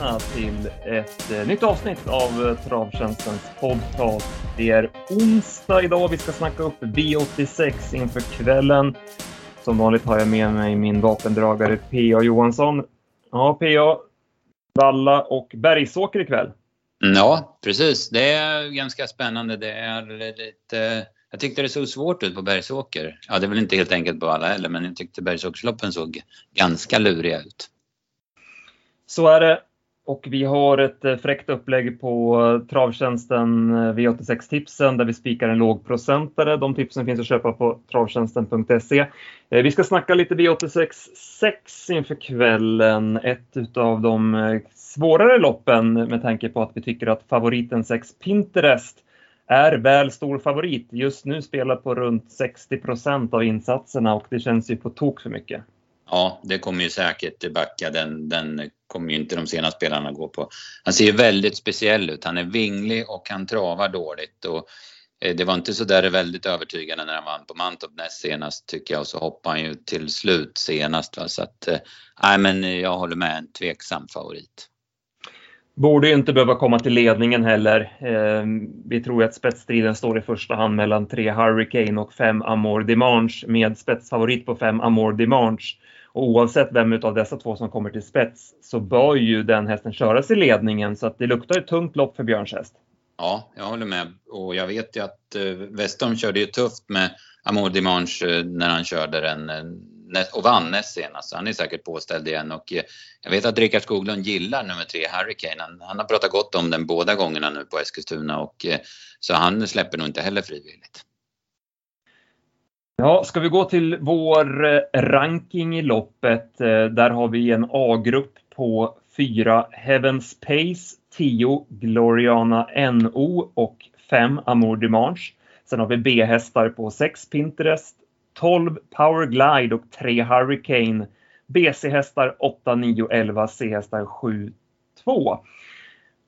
välkomna till ett eh, nytt avsnitt av eh, Travtjänstens podcast. Det är onsdag idag. Vi ska snacka upp V86 inför kvällen. Som vanligt har jag med mig min vapendragare P.A. Johansson. Ja, P.A. Valla och Bergsåker ikväll. Ja, precis. Det är ganska spännande. Det är lite... Jag tyckte det såg svårt ut på Bergsåker. Ja, det är väl inte helt enkelt på alla heller, men jag tyckte Bergsåkersloppen såg ganska luriga ut. Så är det. Och vi har ett eh, fräckt upplägg på eh, travtjänsten eh, V86-tipsen där vi spikar en lågprocentare. De tipsen finns att köpa på travtjänsten.se. Vi ska snacka lite V86 6 inför kvällen. Ett av de svårare loppen med tanke på att vi tycker att favoriten 6 Pinterest är väl stor favorit. Just nu spelar på runt 60 procent av insatserna och det känns ju på tok för mycket. Ja, det kommer ju säkert backa. Den, den kommer ju inte de sena spelarna gå på. Han ser ju väldigt speciell ut. Han är vinglig och han travar dåligt. Och eh, det var inte så där väldigt övertygande när han vann på Mantorp näst senast tycker jag och så hoppade han ju till slut senast. Va? Så att, eh, nej men jag håller med, en tveksam favorit. Borde ju inte behöva komma till ledningen heller. Eh, vi tror att spetsstriden står i första hand mellan tre Hurricane och fem Amour Dimanche med spetsfavorit på fem Amour Dimanche. Och oavsett vem av dessa två som kommer till spets så bör ju den hästen köras i ledningen så att det luktar ett tungt lopp för Björns häst. Ja, jag håller med. Och jag vet ju att eh, Westholm körde ju tufft med Amour Dimanche eh, när han körde den eh, och vann näst senast. Så han är säkert påställd igen och jag vet att Rickard Skoglund gillar nummer tre Hurricane. Han, han har pratat gott om den båda gångerna nu på Eskilstuna och så han släpper nog inte heller frivilligt. Ja, ska vi gå till vår eh, ranking i loppet. Eh, där har vi en A-grupp på 4 Heavens Pace, 10 Gloriana NO och 5 Amour Dimanche. Sen har vi B-hästar på 6 Pinterest, 12 Power Glide och 3 Hurricane. BC-hästar 8, 9, 11, C-hästar 7, 2.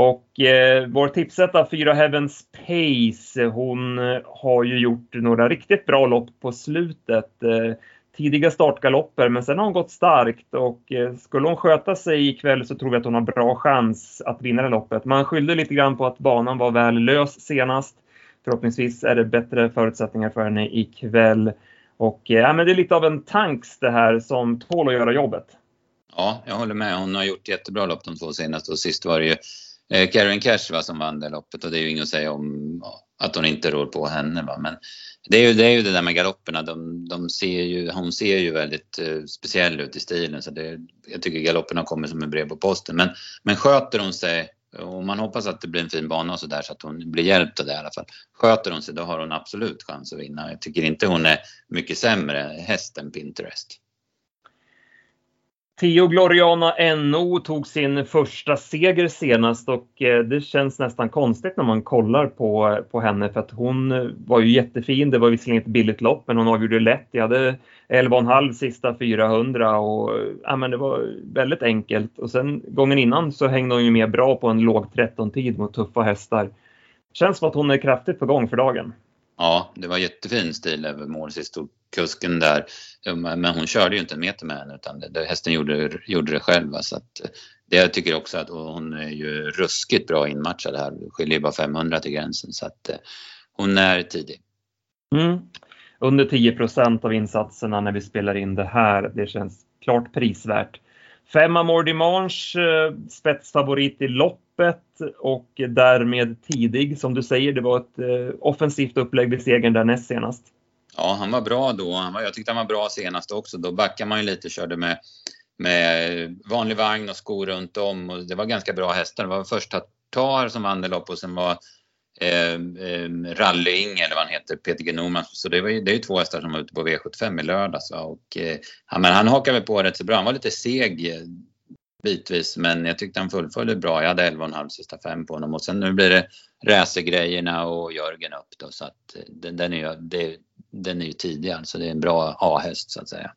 Och eh, vår tipsetta, Fyra Heavens Pace, eh, hon eh, har ju gjort några riktigt bra lopp på slutet. Eh, tidiga startgalopper, men sen har hon gått starkt och eh, skulle hon sköta sig ikväll så tror vi att hon har bra chans att vinna det loppet. Man skyllde lite grann på att banan var väl lös senast. Förhoppningsvis är det bättre förutsättningar för henne ikväll. Och eh, ja, men det är lite av en tanks det här som tål att göra jobbet. Ja, jag håller med. Hon har gjort jättebra lopp de två senaste och sist var det ju eh, Karen Cash va, som vann det loppet och det är ju inget att säga om att hon inte rår på henne. Va? Men det är, ju, det är ju det där med galopperna. De, de ser ju, hon ser ju väldigt eh, speciell ut i stilen så det, jag tycker galopperna kommer som en brev på posten. Men, men sköter hon sig och man hoppas att det blir en fin bana och sådär så att hon blir hjälpt av det i alla fall. Sköter hon sig då har hon absolut chans att vinna. Jag tycker inte hon är mycket sämre häst än Pinterest. Tio Gloriana NO tog sin första seger senast och eh, det känns nästan konstigt när man kollar på, på henne för att hon eh, var ju jättefin. Det var visserligen ett billigt lopp men hon avgjorde lätt. Jag hade 11,5 sista 400 och eh, ja, men det var väldigt enkelt. Och sen gången innan så hängde hon ju med bra på en låg 13-tid mot tuffa hästar. Känns som att hon är kraftigt på gång för dagen. Ja, det var jättefin stil över mål sist och kusken där. Men hon körde ju inte en meter med henne utan det, hästen gjorde, gjorde det själv. Så att, det jag tycker också att hon är ju ruskigt bra inmatchad här. Skiljer bara 500 till gränsen så att eh, hon är tidig. Mm. Under 10 procent av insatserna när vi spelar in det här. Det känns klart prisvärt. Fem Amor Dimanche, eh, spetsfavorit i lopp öppet och därmed tidig. Som du säger, det var ett eh, offensivt upplägg vid segern där näst senast. Ja, han var bra då. Han var, jag tyckte han var bra senast också. Då backade man ju lite, körde med, med vanlig vagn och skor runt om och det var ganska bra hästar. Det var först Tatar som vann det lopp och sen var eh, eh, rally eller vad han heter, Peter G. Norman. Så det, var ju, det är ju två hästar som var ute på V75 i lördags. Och, eh, han, men han hakade väl på rätt så bra. Han var lite seg bitvis men jag tyckte han fullföljde bra. Jag hade 11,5 sista fem på honom och sen nu blir det racergrejerna och Jörgen upp då så att eh, den, den, är, ju, det, den är ju tidig alltså. Det är en bra A-häst så att säga.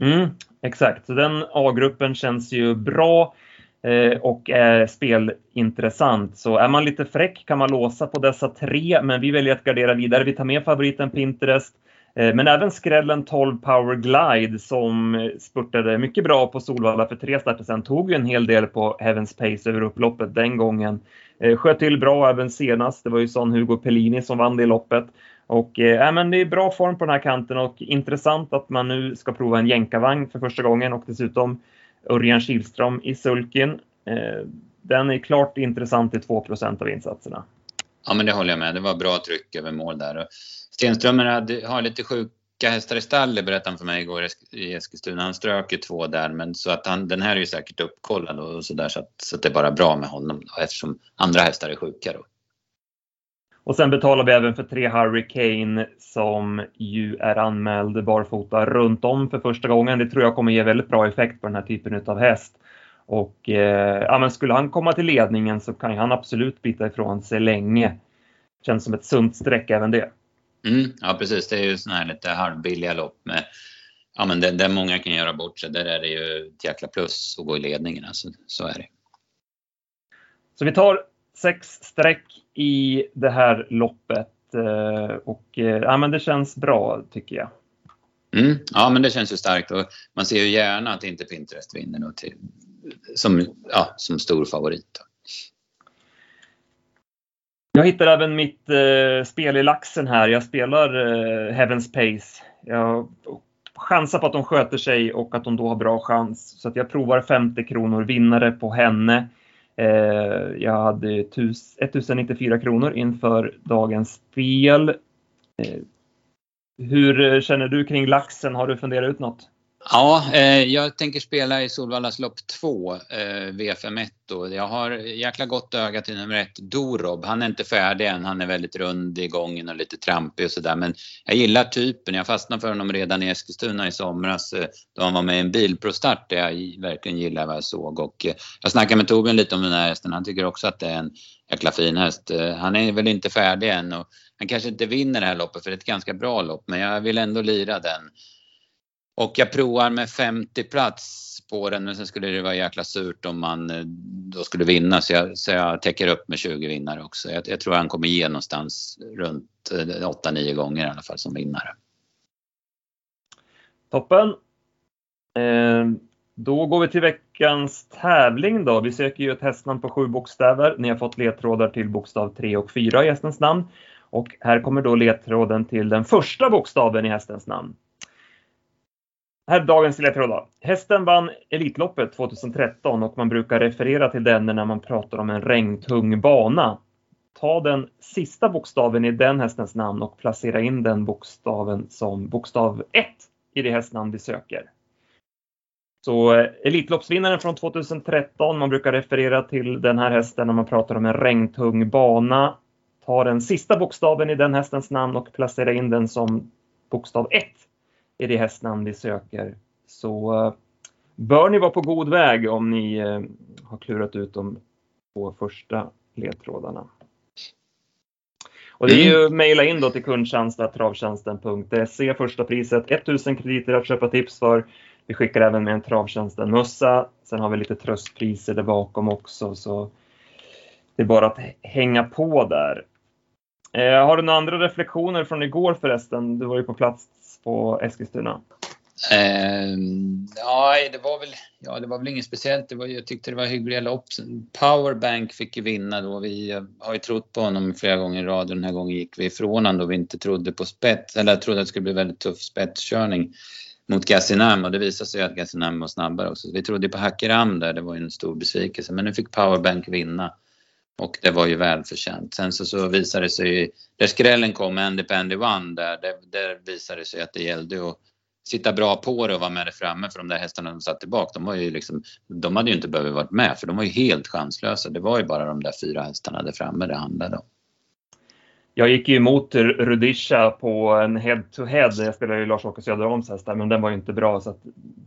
Mm, exakt, så den A-gruppen känns ju bra. Eh, och är spelintressant. Så är man lite fräck kan man låsa på dessa tre, men vi väljer att gardera vidare. Vi tar med favoriten Pinterest. Eh, men även skrällen 12 Power Glide som spurtade mycket bra på Solvalla för tre starter sen tog ju en hel del på Heavens Pace över upploppet den gången. Eh, sköt till bra även senast. Det var ju sån Hugo Pellini som vann det loppet. Och äh, men det är bra form på den här kanten och intressant att man nu ska prova en jänkarvagn för första gången och dessutom Örjan Kihlström i sulken. Den är klart intressant i 2% av insatserna. Ja, men det håller jag med. Det var bra tryck över mål där. Stenströmer hade, har lite sjuka hästar i stallet berättade han för mig igår i Eskilstuna. Han strök ju två där, men så att han, den här är ju säkert uppkollad och så där så att, så att det är bara bra med honom då, eftersom andra hästar är sjuka då. Och sen betalar vi även för tre Hurricane som ju är anmäld barfota runt om för första gången. Det tror jag kommer ge väldigt bra effekt på den här typen av häst. Och eh, ja, men skulle han komma till ledningen så kan han absolut bita ifrån sig länge. Känns som ett sunt streck även det. Mm, ja precis, det är ju sådana här lite halvbilliga lopp med Ja men där, där många kan göra bort sig, där är det ju ett jäkla plus att gå i ledningen. Alltså, så är det. Så vi tar sex streck i det här loppet eh, och eh, ja, men det känns bra tycker jag. Mm, ja men det känns ju starkt och man ser ju gärna att inte Pinterest vinner då till, som, ja, som stor favorit. Jag hittar även mitt eh, spel i laxen här. Jag spelar eh, Heavens Pace. Jag chansar på att de sköter sig och att de då har bra chans. Så att jag provar 50 kronor vinnare på henne. Eh, jag hade 1094 kronor inför dagens spel. Eh, hur eh, känner du kring laxen? Har du funderat ut något? Ja, eh, jag tänker spela i Solvallas lopp 2, eh, V51 då. Jag har jäkla gott öga till nummer 1, Dorob. Han är inte färdig än, han är väldigt rund i gången och lite trampig och sådär. Men jag gillar typen, jag fastnade för honom redan i Eskilstuna i somras eh, då han var med i en bilprostart där jag verkligen gillar vad jag såg. Och eh, jag snackade med Torbjörn lite om den här hästen, han tycker också att det är en jäkla fin häst. Eh, han är väl inte färdig än och han kanske inte vinner det här loppet för det är ett ganska bra lopp men jag vill ändå lira den. Och jag provar med 50 plats på den men sen skulle det vara jäkla surt om man eh, då skulle vinna så jag, så jag täcker upp med 20 vinnare också. Jag, jag tror han kommer ge någonstans runt eh, 8-9 gånger i alla fall som vinnare. Toppen! Eh, då går vi till veckans tävling då. Vi söker ju ett hästnamn på sju bokstäver. Ni har fått ledtrådar till bokstav 3 och 4 i hästens namn. Och här kommer då ledtråden till den första bokstaven i hästens namn. Här är dagens ledtråd. Hästen vann Elitloppet 2013 och man brukar referera till den när man pratar om en regntung bana. Ta den sista bokstaven i den hästens namn och placera in den bokstaven som bokstav 1 i det hästnamn vi söker. Så eh, Elitloppsvinnaren från 2013, man brukar referera till den här hästen när man pratar om en regntung bana. Ta den sista bokstaven i den hästens namn och placera in den som bokstav 1 i det hästnamn vi söker så uh, bör ni vara på god väg om ni uh, har klurat ut de två första ledtrådarna. Och det är ju mm. mejla in då till kundtjänst.travtjänsten.se första priset 1000 krediter att köpa tips för. Vi skickar även med en Travtjänsten-mössa. Sen har vi lite tröstpriser där bakom också så det är bara att hänga på där. Eh, har du några andra reflektioner från igår förresten? Du var ju på plats på Eskilstuna? Eh, ja, det var väl, ja, det var väl inget speciellt. Det var, jag tyckte det var hyggliga lopp. Powerbank fick ju vinna då. Vi eh, har ju trott på honom flera gånger i rad. Den här gången gick vi ifrån honom då vi inte trodde på spets, eller trodde att det skulle bli väldigt tuff spetskörning mot Gassinam och det visade sig att Gassinam var snabbare också. vi trodde på Hackeram där, det var ju en stor besvikelse. Men nu fick Powerbank vinna. Och det var ju välförtjänt. Sen så, så visade det sig, där skrällen kom, Andy Pandy One, där, där, där visade det sig att det gällde att sitta bra på det och vara med det framme för de där hästarna de satt tillbaka, de var ju liksom, de hade ju inte behövt vara med för de var ju helt chanslösa. Det var ju bara de där fyra hästarna där framme det handlade om. Jag gick ju emot Rudisha på en head-to-head. Jag spelade ju Lars-Åke Söderholms häst där, men den var ju inte bra så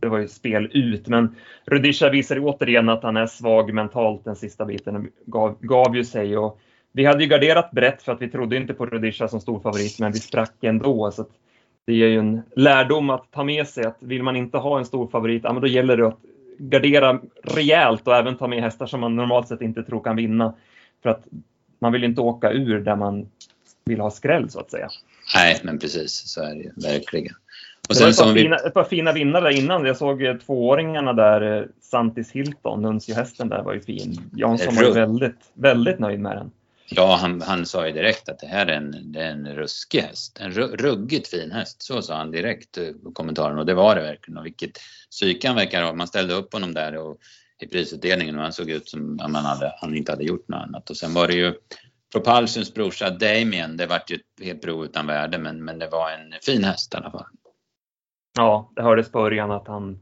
det var ju spel ut. Men Rudisha visar återigen att han är svag mentalt den sista biten och gav, gav ju sig. Och vi hade ju garderat brett för att vi trodde inte på Rudisha som stor favorit, men vi sprack ändå. Så det är ju en lärdom att ta med sig att vill man inte ha en stor favorit, ja, men då gäller det att gardera rejält och även ta med hästar som man normalt sett inte tror kan vinna. För att man vill inte åka ur där man vill ha skräll så att säga. Nej, men precis så är det ju verkligen. Och sen, det var ett, par fina, ett par fina vinnare innan. Jag såg eh, tvååringarna där, eh, Santis Hilton, Nuncio-hästen där var ju fin. Jansson var väldigt, väldigt nöjd med den. Ja, han, han sa ju direkt att det här är en, det är en ruskig häst. En ruggigt fin häst. Så sa han direkt i eh, kommentaren och det var det verkligen. Och vilket psyke han verkar ha. Man ställde upp honom där och, i prisutdelningen och han såg ut som om han, hade, han inte hade gjort något annat. Och sen var det ju Propulsions brorsa Damien. Det vart ju ett helt prov utan värde men, men det var en fin häst i alla fall. Ja, det hördes på Örjan att han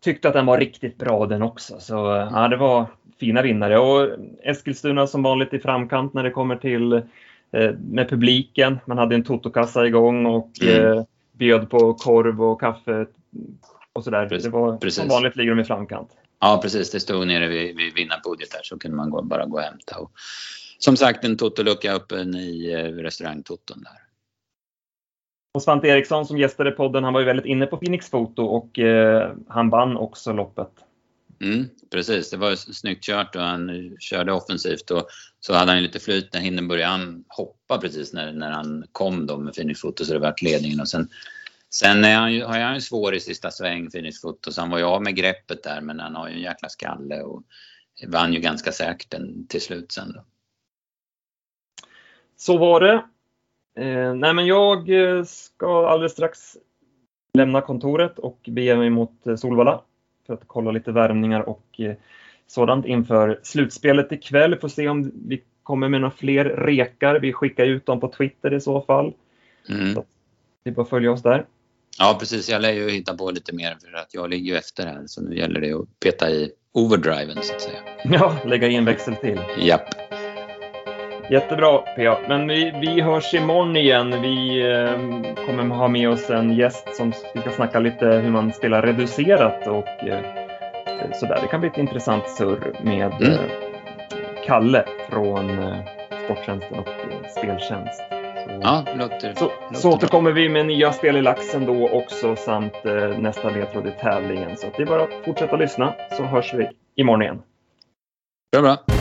tyckte att den var riktigt bra den också. Så ja, det var fina vinnare och Eskilstuna som vanligt i framkant när det kommer till eh, med publiken. Man hade en totokassa igång och mm. eh, bjöd på korv och kaffe och sådär. Precis. Det var precis. som vanligt ligger de i framkant. Ja precis, det stod nere vid, vid vinnarpodiet där så kunde man gå, bara gå och hämta. Och, som sagt en totolucka öppen i eh, restaurangtoton där. Och Svante Eriksson som gästade podden, han var ju väldigt inne på Phoenix Foto och eh, han vann också loppet. Mm, precis, det var snyggt kört och han körde offensivt och så hade han lite flyt när Hindenburg han hoppa precis när, när han kom då med Phoenix Foto så det vart ledningen och sen Sen är han ju, har han ju svår i sista sväng, Phoenix Foto, så han var ju av med greppet där men han har ju en jäkla skalle och vann ju ganska säkert den till slut sen då. Så var det. Eh, nej men jag eh, ska alldeles strax lämna kontoret och bege mig mot eh, Solvalla för att kolla lite värmningar och sådant inför slutspelet ikväll. Får se om vi kommer med några fler rekar. Vi skickar ut dem på Twitter i så fall. Mm. Så det är bara att följa oss där. Ja precis, jag lär ju hitta på lite mer för att jag ligger ju efter här så nu gäller det att peta i overdriven så att säga. Ja, lägga i en växel till. Japp. Jättebra PA. Men vi, vi hörs imorgon igen. Vi eh, kommer ha med oss en gäst som ska snacka lite hur man spelar reducerat och eh, sådär. Det kan bli ett intressant surr med mm. eh, Kalle från eh, Sporttjänsten och eh, Speltjänst. Så, ja, låter, så, låter så återkommer vi med nya spel i laxen då också samt eh, nästa ledtråd i tävlingen. Så det är bara att fortsätta lyssna så hörs vi imorgon igen. Bra, bra.